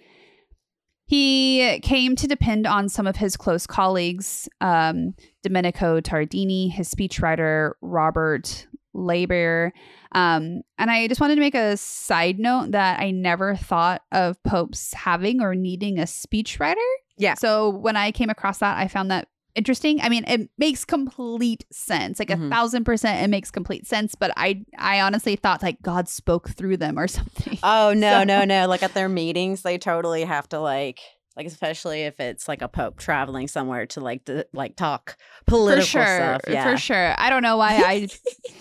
Speaker 2: He came to depend on some of his close colleagues, um, Domenico Tardini, his speechwriter, Robert Leiber. Um, and I just wanted to make a side note that I never thought of popes having or needing a speechwriter.
Speaker 1: Yeah.
Speaker 2: So when I came across that, I found that interesting. I mean, it makes complete sense. Like
Speaker 1: Mhm.
Speaker 2: a thousand percent, it makes complete sense. But I, I honestly thought like God spoke through them or something.
Speaker 1: Oh no,
Speaker 2: So-
Speaker 1: no, no! Like at their meetings, they totally have to like, like especially if it's like a pope traveling somewhere to like to like talk political
Speaker 2: for sure,
Speaker 1: stuff. Yeah,
Speaker 2: for sure. I don't know why I.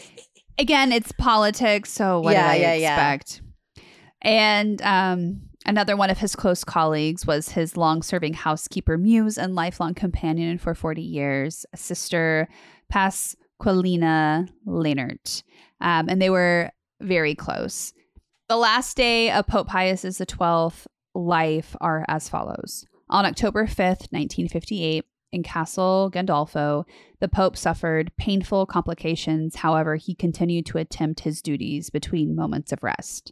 Speaker 2: again, it's politics, so what
Speaker 1: Yeah,
Speaker 2: did I
Speaker 1: yeah, yeah.
Speaker 2: expect? And um, another one of his close colleagues was his long-serving housekeeper, muse, and lifelong companion for forty years, Sister Pasqualina Lehnert, um, and they were very close. The last day of Pope Pius XII life are as follows. On October 5th, 1958, in Castel Gandolfo, the Pope suffered painful complications. However, he continued to attempt his duties between moments of rest.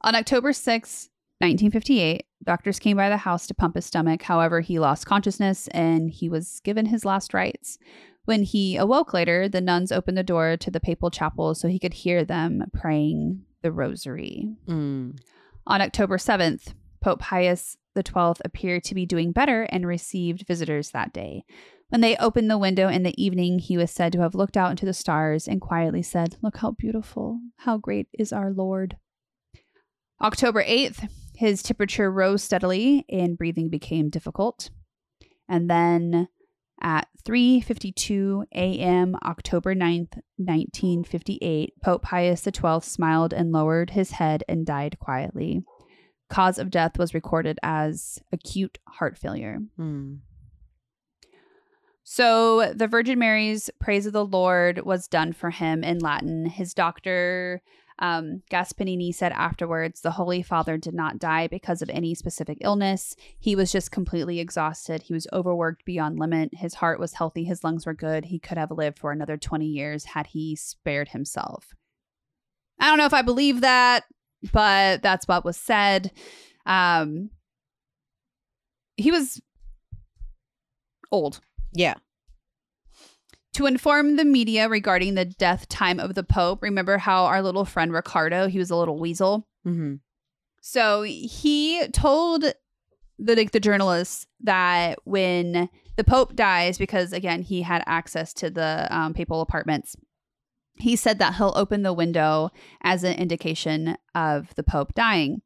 Speaker 2: On October 6, 1958, doctors came by the house to pump his stomach. However, he lost consciousness and he was given his last rites. When he awoke later, the nuns opened the door to the papal chapel so he could hear them praying the rosary.
Speaker 1: Mm.
Speaker 2: On October 7th, Pope Pius XII appeared to be doing better and received visitors that day. When they opened the window in the evening, he was said to have looked out into the stars and quietly said, Look how beautiful, how great is our Lord. October 8th, his temperature rose steadily and breathing became difficult. And then at 3:52 a.m. October 9th, 1958, Pope Pius XII smiled and lowered his head and died quietly. Cause of death was recorded as acute heart failure.
Speaker 1: Mm.
Speaker 2: So the Virgin Mary's praise of the Lord was done for him in Latin. His doctor, um, said afterwards the Holy Father did not die because of any specific illness. He was just completely exhausted. He was overworked beyond limit. His heart was healthy. His lungs were good. He could have lived for another 20 years had he spared himself. I don't know if I believe that, but that's what was said. Um, he was old.
Speaker 1: Yeah.
Speaker 2: To inform the media regarding the death time of the Pope, remember how our little friend Ricardo, he was a little weasel.
Speaker 1: hmm
Speaker 2: So he told the like, the journalists that when the Pope dies, because again he had access to the um, papal apartments, he said that he'll open the window as an indication of the Pope dying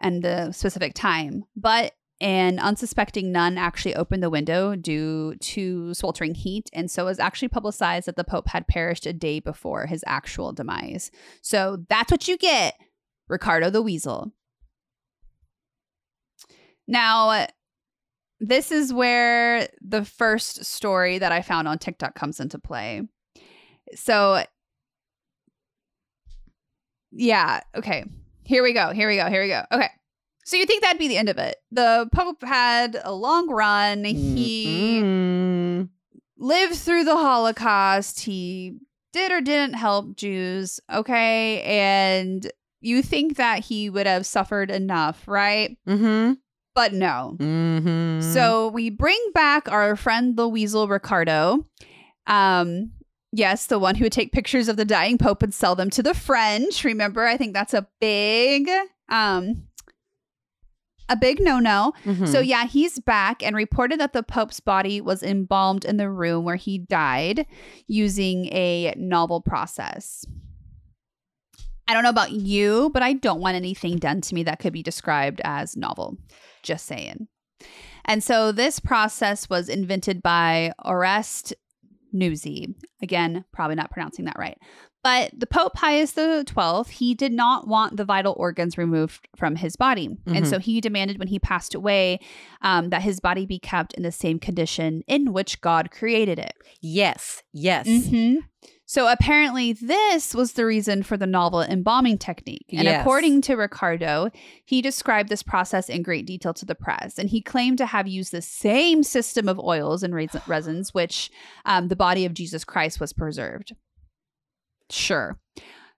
Speaker 2: and the specific time. But an unsuspecting nun actually opened the window due to sweltering heat, and so it was actually publicized that the Pope had perished a day before his actual demise. So that's what you get, Ricardo the Weasel. Now, this is where the first story that I found on TikTok comes into play. So, yeah, okay. Here we go. Here we go. Here we go. Okay. So you think that'd be the end of it? The Pope had a long run. He
Speaker 1: Mm.
Speaker 2: lived through the Holocaust. He did or didn't help Jews. Okay. And you think that he would have suffered enough, right?
Speaker 1: Mm-hmm.
Speaker 2: But no.
Speaker 1: Mm-hmm.
Speaker 2: So we bring back our friend the weasel Ricardo. Um, yes, the one who would take pictures of the dying pope and sell them to the French. Remember, I think that's a big um a big no-no.
Speaker 1: Mhm.
Speaker 2: So yeah, he's back and reported that the pope's body was embalmed in the room where he died using a novel process. I don't know about you, but I don't want anything done to me that could be described as novel. Just saying. And so this process was invented by Orest Nuzzi. Again, probably not pronouncing that right. But the Pope Pius XII, he did not want the vital organs removed from his body. And
Speaker 1: Mhm.
Speaker 2: so he demanded when he passed away um, that his body be kept in the same condition in which God created it.
Speaker 1: yes, yes.
Speaker 2: Mhm. So apparently, this was the reason for the novel embalming technique. And
Speaker 1: Yes.
Speaker 2: according to Ricardo, he described this process in great detail to the press. And he claimed to have used the same system of oils and res- resins, which um, the body of Jesus Christ was preserved. Sure.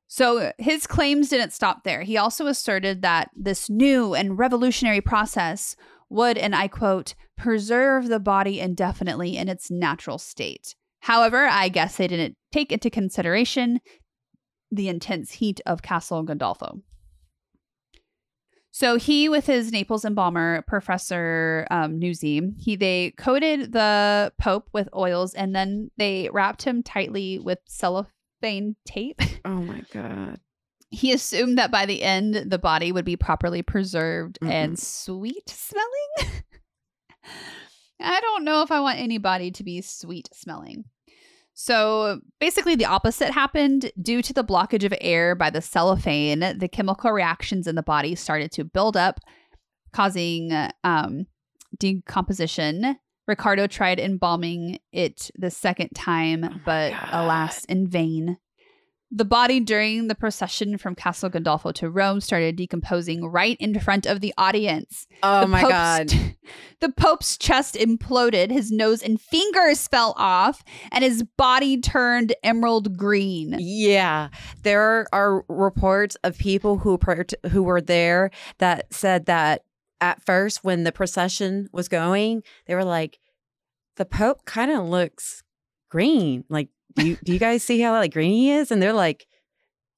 Speaker 2: So his claims didn't stop there. He also asserted that this new and revolutionary process would, and I quote, preserve the body indefinitely in its natural state. However, I guess they didn't take into consideration the intense heat of Castel Gandolfo. So he, with his Naples embalmer, Professor um, Nuzzi, he they coated the Pope with oils and then they wrapped him tightly with cellophane tape.
Speaker 1: Oh my god.
Speaker 2: He assumed that by the end, the body would be properly preserved
Speaker 1: Mm-mm.
Speaker 2: and sweet smelling. I don't know if I want anybody to be sweet smelling. So basically, the opposite happened due to the blockage of air by the cellophane. The chemical reactions in the body started to build up, causing um, decomposition. Ricardo tried embalming it the second time,
Speaker 1: Oh
Speaker 2: but alas, in vain. The body during the procession from Castel Gandolfo to Rome started decomposing right in front of the audience.
Speaker 1: Oh
Speaker 2: The
Speaker 1: my
Speaker 2: Pope's-
Speaker 1: god.
Speaker 2: The Pope's chest imploded, his nose and fingers fell off, and his body turned emerald green.
Speaker 1: Yeah, there are reports of people who per- who were there that said that at first, when the procession was going, they were like, "The Pope kind of looks green. Like, do you, do you guys see how like green he is?" And they're like,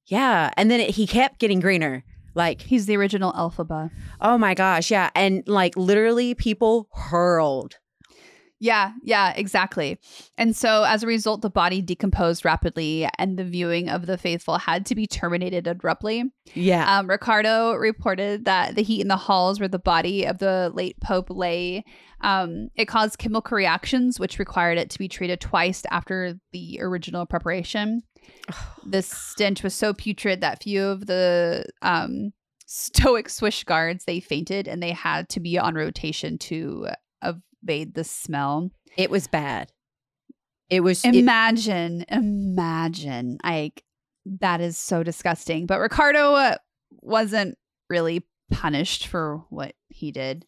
Speaker 1: "Yeah." And then it, he kept getting greener. Like,
Speaker 2: He's the original Elphaba.
Speaker 1: oh my gosh, yeah. And like literally, people hurled.
Speaker 2: Yeah, yeah, exactly. And so as a result, the body decomposed rapidly, and the viewing of the faithful had to be terminated abruptly.
Speaker 1: Yeah.
Speaker 2: Um, Ricardo reported that the heat in the halls where the body of the late Pope lay, um, it caused chemical reactions, which required it to be treated twice after the original preparation. the stench was so putrid that few of the um, stoic Swiss guards they fainted, and they had to be on rotation to evade the smell.
Speaker 1: it was bad. It was. it-
Speaker 2: Imagine, imagine, like that is so disgusting. But Ricardo uh, wasn't really punished for what he did,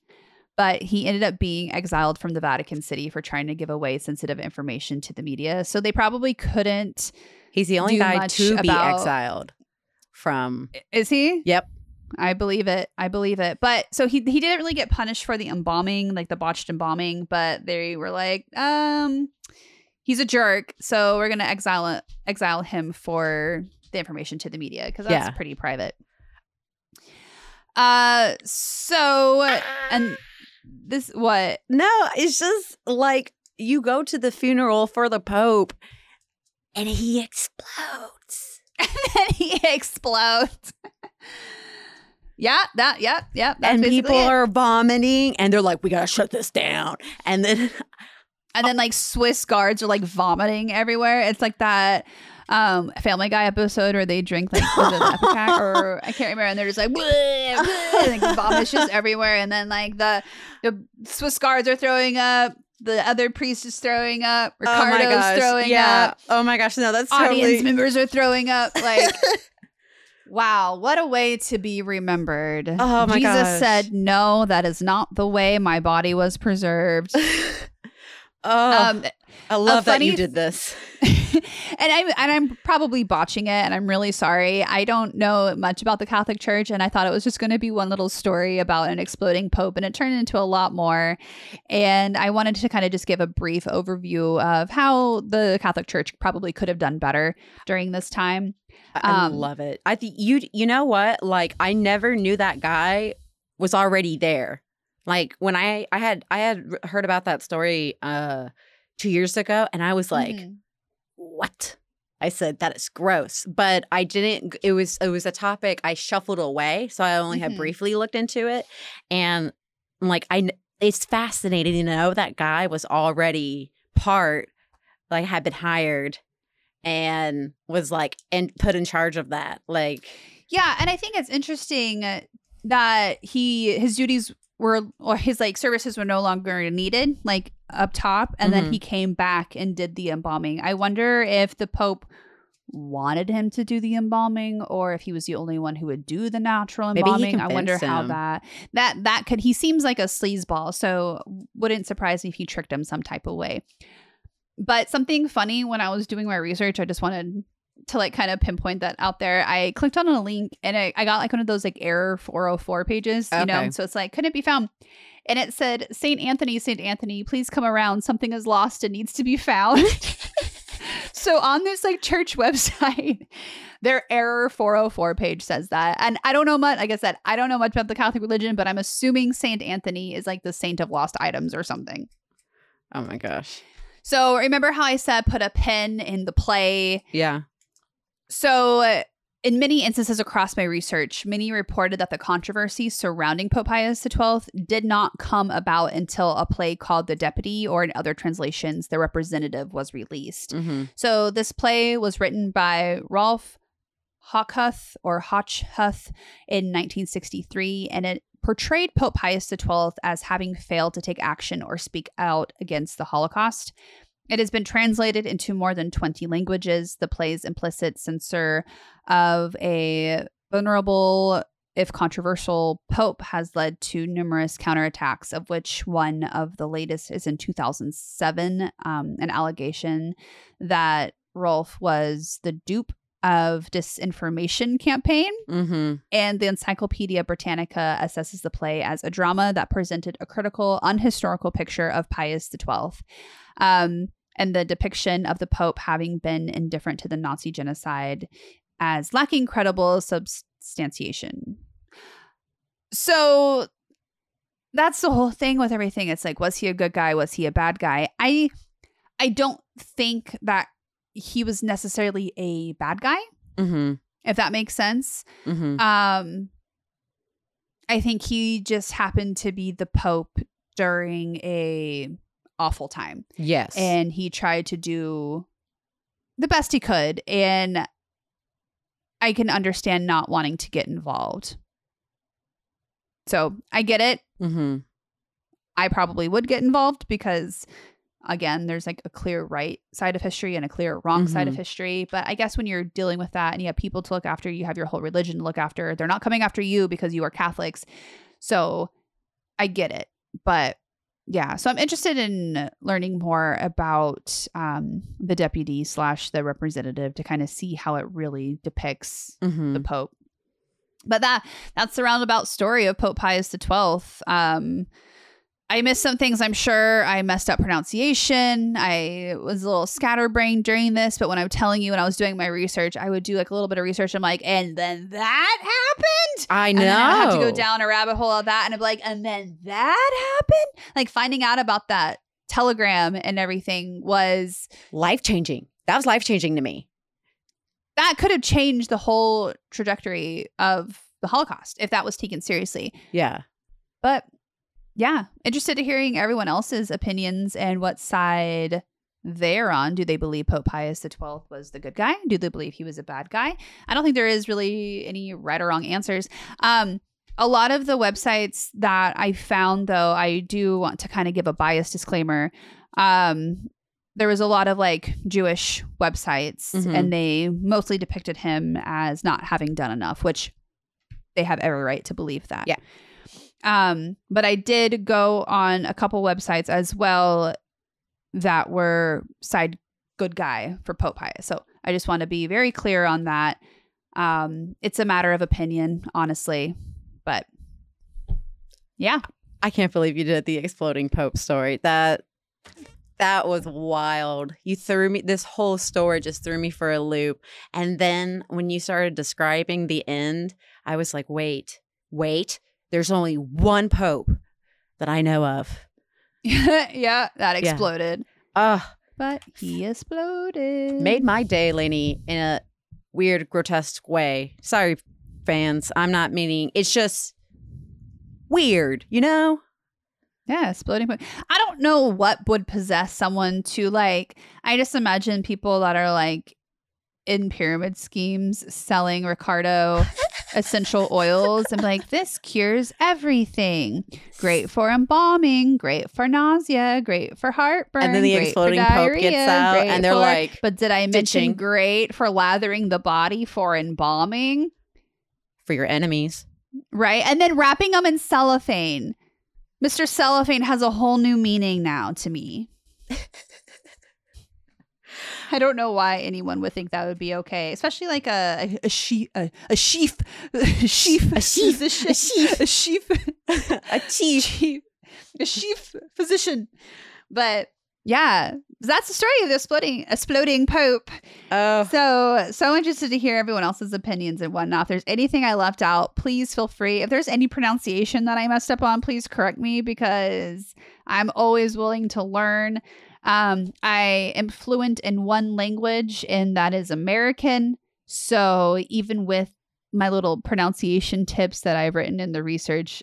Speaker 2: but he ended up being exiled from the Vatican City for trying to give away sensitive information to the media. So they probably couldn't.
Speaker 1: he's the only guy to be
Speaker 2: about-
Speaker 1: exiled from.
Speaker 2: Is he?
Speaker 1: Yep.
Speaker 2: I believe it. I believe it. But so he he didn't really get punished for the embalming, like the botched embalming, but they were like, um, he's a jerk, so we're gonna exile exile him for the information to the media because that's
Speaker 1: Yeah.
Speaker 2: pretty private. Uh, so and this what
Speaker 1: No, it's just like you go to the funeral for the Pope and he explodes.
Speaker 2: and then he explodes. yeah, that yeah yeah. That's
Speaker 1: and people
Speaker 2: it.
Speaker 1: are vomiting and they're like, we gotta shut this down. And then
Speaker 2: and then like Swiss guards are like vomiting everywhere. It's like that um Family Guy episode where they drink like Epicac or I can't remember, and they're just like, "Bleh, bleh," and, like vomit just everywhere, and then like the the Swiss guards are throwing up. The other priest is throwing up. Ricardo's throwing
Speaker 1: yeah.
Speaker 2: up.
Speaker 1: Oh my gosh, no, that's
Speaker 2: Audience
Speaker 1: totally
Speaker 2: members are throwing up. Like, wow, what a way to be remembered.
Speaker 1: Oh my
Speaker 2: Jesus
Speaker 1: gosh.
Speaker 2: said, "No, that is not the way my body was preserved."
Speaker 1: Oh,
Speaker 2: um,
Speaker 1: I love that you did this.
Speaker 2: and I'm and I'm probably botching it, and I'm really sorry. I don't know much about the Catholic Church, and I thought it was just going to be one little story about an exploding pope, and it turned into a lot more. And I wanted to kind of just give a brief overview of how the Catholic Church probably could have done better during this time.
Speaker 1: I, I
Speaker 2: Um,
Speaker 1: love it. I think you you know what? Like I never knew that guy was already there. Like when I I had I had heard about that story uh 2 years ago and I was like,
Speaker 2: Mhm.
Speaker 1: "What?" I said that is gross, but I didn't it was it was a topic I shuffled away, so I only
Speaker 2: Mhm.
Speaker 1: had briefly looked into it and like I it's fascinating to know that guy was already part like had been hired and was like and put in charge of that like
Speaker 2: Yeah, and I think it's interesting uh, that he his duties were or his like services were no longer needed like up top and then
Speaker 1: Mhm.
Speaker 2: he came back and did the embalming. I wonder if the pope wanted him to do the embalming or if he was the only one who would do the natural embalming. I wonder
Speaker 1: convinced
Speaker 2: how that that that could he seems like a sleazeball, so wouldn't surprise me if he tricked him some type of way. But something funny when I was doing my research, I just wanted to like kind of pinpoint that out there. I clicked on a link and I, I got like one of those like error 404 pages, you know? So it's like, couldn't be found. And it said, St. Anthony, St. Anthony, please come around. Something is lost and needs to be found. so on this like church website, their error 404 page says that. And I don't know much, like I said, I don't know much about the Catholic religion, but I'm assuming Saint Anthony is like the saint of lost items or something.
Speaker 1: Oh my gosh.
Speaker 2: So remember how I said put a pin in the play?
Speaker 1: Yeah.
Speaker 2: So uh, in many instances across my research, many reported that the controversy surrounding Pope Pius XII did not come about until a play called The Deputy, or in other translations, The Representative, was released.
Speaker 1: Mm-hmm.
Speaker 2: So this play was written by Rolf Hochhuth or Hochhuth in 1963, and it portrayed Pope Pius XII as having failed to take action or speak out against the Holocaust. It has been translated into more than 20 languages. The play's implicit censor of a vulnerable, if controversial, pope has led to numerous counterattacks, of which one of the latest is in 2007, um, an allegation that Rolf was the dupe of disinformation campaign
Speaker 1: Mm-hmm.
Speaker 2: and the encyclopedia britannica assesses the play as a drama that presented a critical unhistorical picture of pius xii um, and the depiction of the pope having been indifferent to the nazi genocide as lacking credible substantiation. So that's the whole thing with everything. It's like was he a good guy? Was he a bad guy? I i don't think that he was necessarily a bad guy
Speaker 1: Mm-hmm.
Speaker 2: if that makes sense.
Speaker 1: Mm-hmm.
Speaker 2: um i think he just happened to be the pope during a awful time.
Speaker 1: Yes.
Speaker 2: and he tried to do the best he could. And i can understand not wanting to get involved. So i get it.
Speaker 1: Mm-hmm.
Speaker 2: i probably would get involved because again there's like a clear right side of history and a clear wrong side of
Speaker 1: Mhm.
Speaker 2: history. But i guess when you're dealing with that and you have people to look after you have your whole religion to look after. They're not coming after you because you are catholics. So i get it. But yeah so i'm interested in learning more about um, the deputy slash the representative to kind of see how it really depicts
Speaker 1: Mm-hmm.
Speaker 2: the Pope. But that that's the roundabout story of Pope Pius XII. Um, I missed some things. I'm sure I messed up pronunciation. I was a little scatterbrained during this, but when I'm telling you, when I was doing my research, I would do like a little bit of research. I'm like, and then that happened.
Speaker 1: I know.
Speaker 2: And then I have to go down a rabbit hole of that, and I'm like, and then that happened. Like finding out about that telegram and everything was
Speaker 1: Life changing. That was life changing to me.
Speaker 2: that could have changed the whole trajectory of the Holocaust if that was taken seriously.
Speaker 1: Yeah.
Speaker 2: But yeah, interested in hearing everyone else's opinions and what side they're on. Do they believe Pope Pius XII was the good guy? Do they believe he was a bad guy? I don't think there is really any right or wrong answers. Um, a lot of the websites that I found, though, I do want to kind of give a bias disclaimer. Um, there was a lot of like Jewish websites,
Speaker 1: Mhm.
Speaker 2: and they mostly depicted him as not having done enough, which they have every right to believe that.
Speaker 1: Yeah.
Speaker 2: Um, but I did go on a couple websites as well that were side good guy for Pope Pius. So I just want to be very clear on that. Um, it's a matter of opinion, honestly. But yeah.
Speaker 1: I can't believe you did the exploding pope story. That that was wild. You threw me this whole story just threw me for a loop. And then when you started describing the end, I was like, "Wait. Wait. There's only one pope that I know of."
Speaker 2: yeah, that exploded.
Speaker 1: Ugh,
Speaker 2: But he exploded.
Speaker 1: made my day, Lainey, in a weird, grotesque way. Sorry, fans. I'm not meaning it's just weird, you know?
Speaker 2: Yeah, exploding. I don't know what would possess someone to like. I just imagine people that are like in pyramid schemes selling Ricardo essential oils and be like this cures everything. Great for embalming, great for nausea, great for heartburn.
Speaker 1: And then the exploding pope gets out, and they're
Speaker 2: for-
Speaker 1: like,
Speaker 2: But did I mention
Speaker 1: ditching.
Speaker 2: great for lathering the body for embalming?
Speaker 1: for your enemies.
Speaker 2: Right. And then wrapping them in cellophane. Mr. Cellophane has a whole new meaning now to me. I don't know why anyone would think that would be okay, especially like a a, a sheaf a, a sheaf a sheaf
Speaker 1: A sheaf,
Speaker 2: a sheaf a sheaf
Speaker 1: a chief.
Speaker 2: chief a chief physician. But yeah, that's the story of the exploding exploding pope.
Speaker 1: Oh,
Speaker 2: So so interested to hear everyone else's opinions and whatnot. If there's anything I left out, please feel free. If there's any pronunciation that I messed up on, please correct me because I'm always willing to learn. Um, I am fluent in one language, and that is American. So even with my little pronunciation tips that I've written in the research,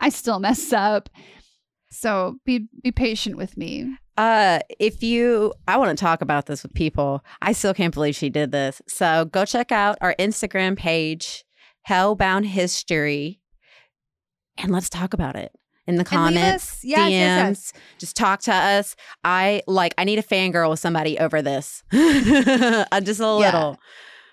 Speaker 2: I still mess up. So be be patient with me.
Speaker 1: Uh, if you, I want to talk about this with people. I still can't believe she did this. So go check out our Instagram page, Hellbound History, and let's talk about it in the comments,
Speaker 2: yes,
Speaker 1: DMs.
Speaker 2: yes, yes.
Speaker 1: Just talk to us. I like. I need a fangirl with somebody over this. Just a little.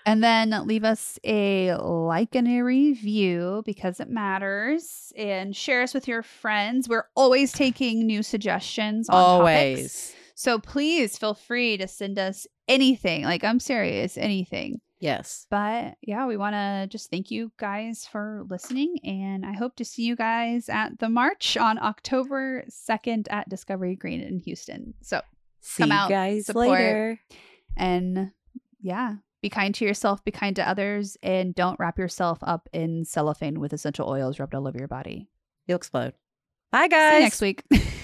Speaker 2: And then leave us a like and a review because it matters. And share us with your friends. We're always taking new suggestions on topics.
Speaker 1: Always.
Speaker 2: So please feel free to send us anything. Like I'm serious, anything.
Speaker 1: Yes.
Speaker 2: But yeah, we want to just thank you guys for listening. And I hope to see you guys at the march on October 2nd at Discovery Green in Houston. So,
Speaker 1: See
Speaker 2: Come
Speaker 1: you
Speaker 2: out,
Speaker 1: guys
Speaker 2: support.
Speaker 1: later.
Speaker 2: and yeah, be kind to yourself, be kind to others, and don't wrap yourself up in cellophane with essential oils rubbed all over your body.
Speaker 1: You'll explode. Bye, guys.
Speaker 2: See you next week.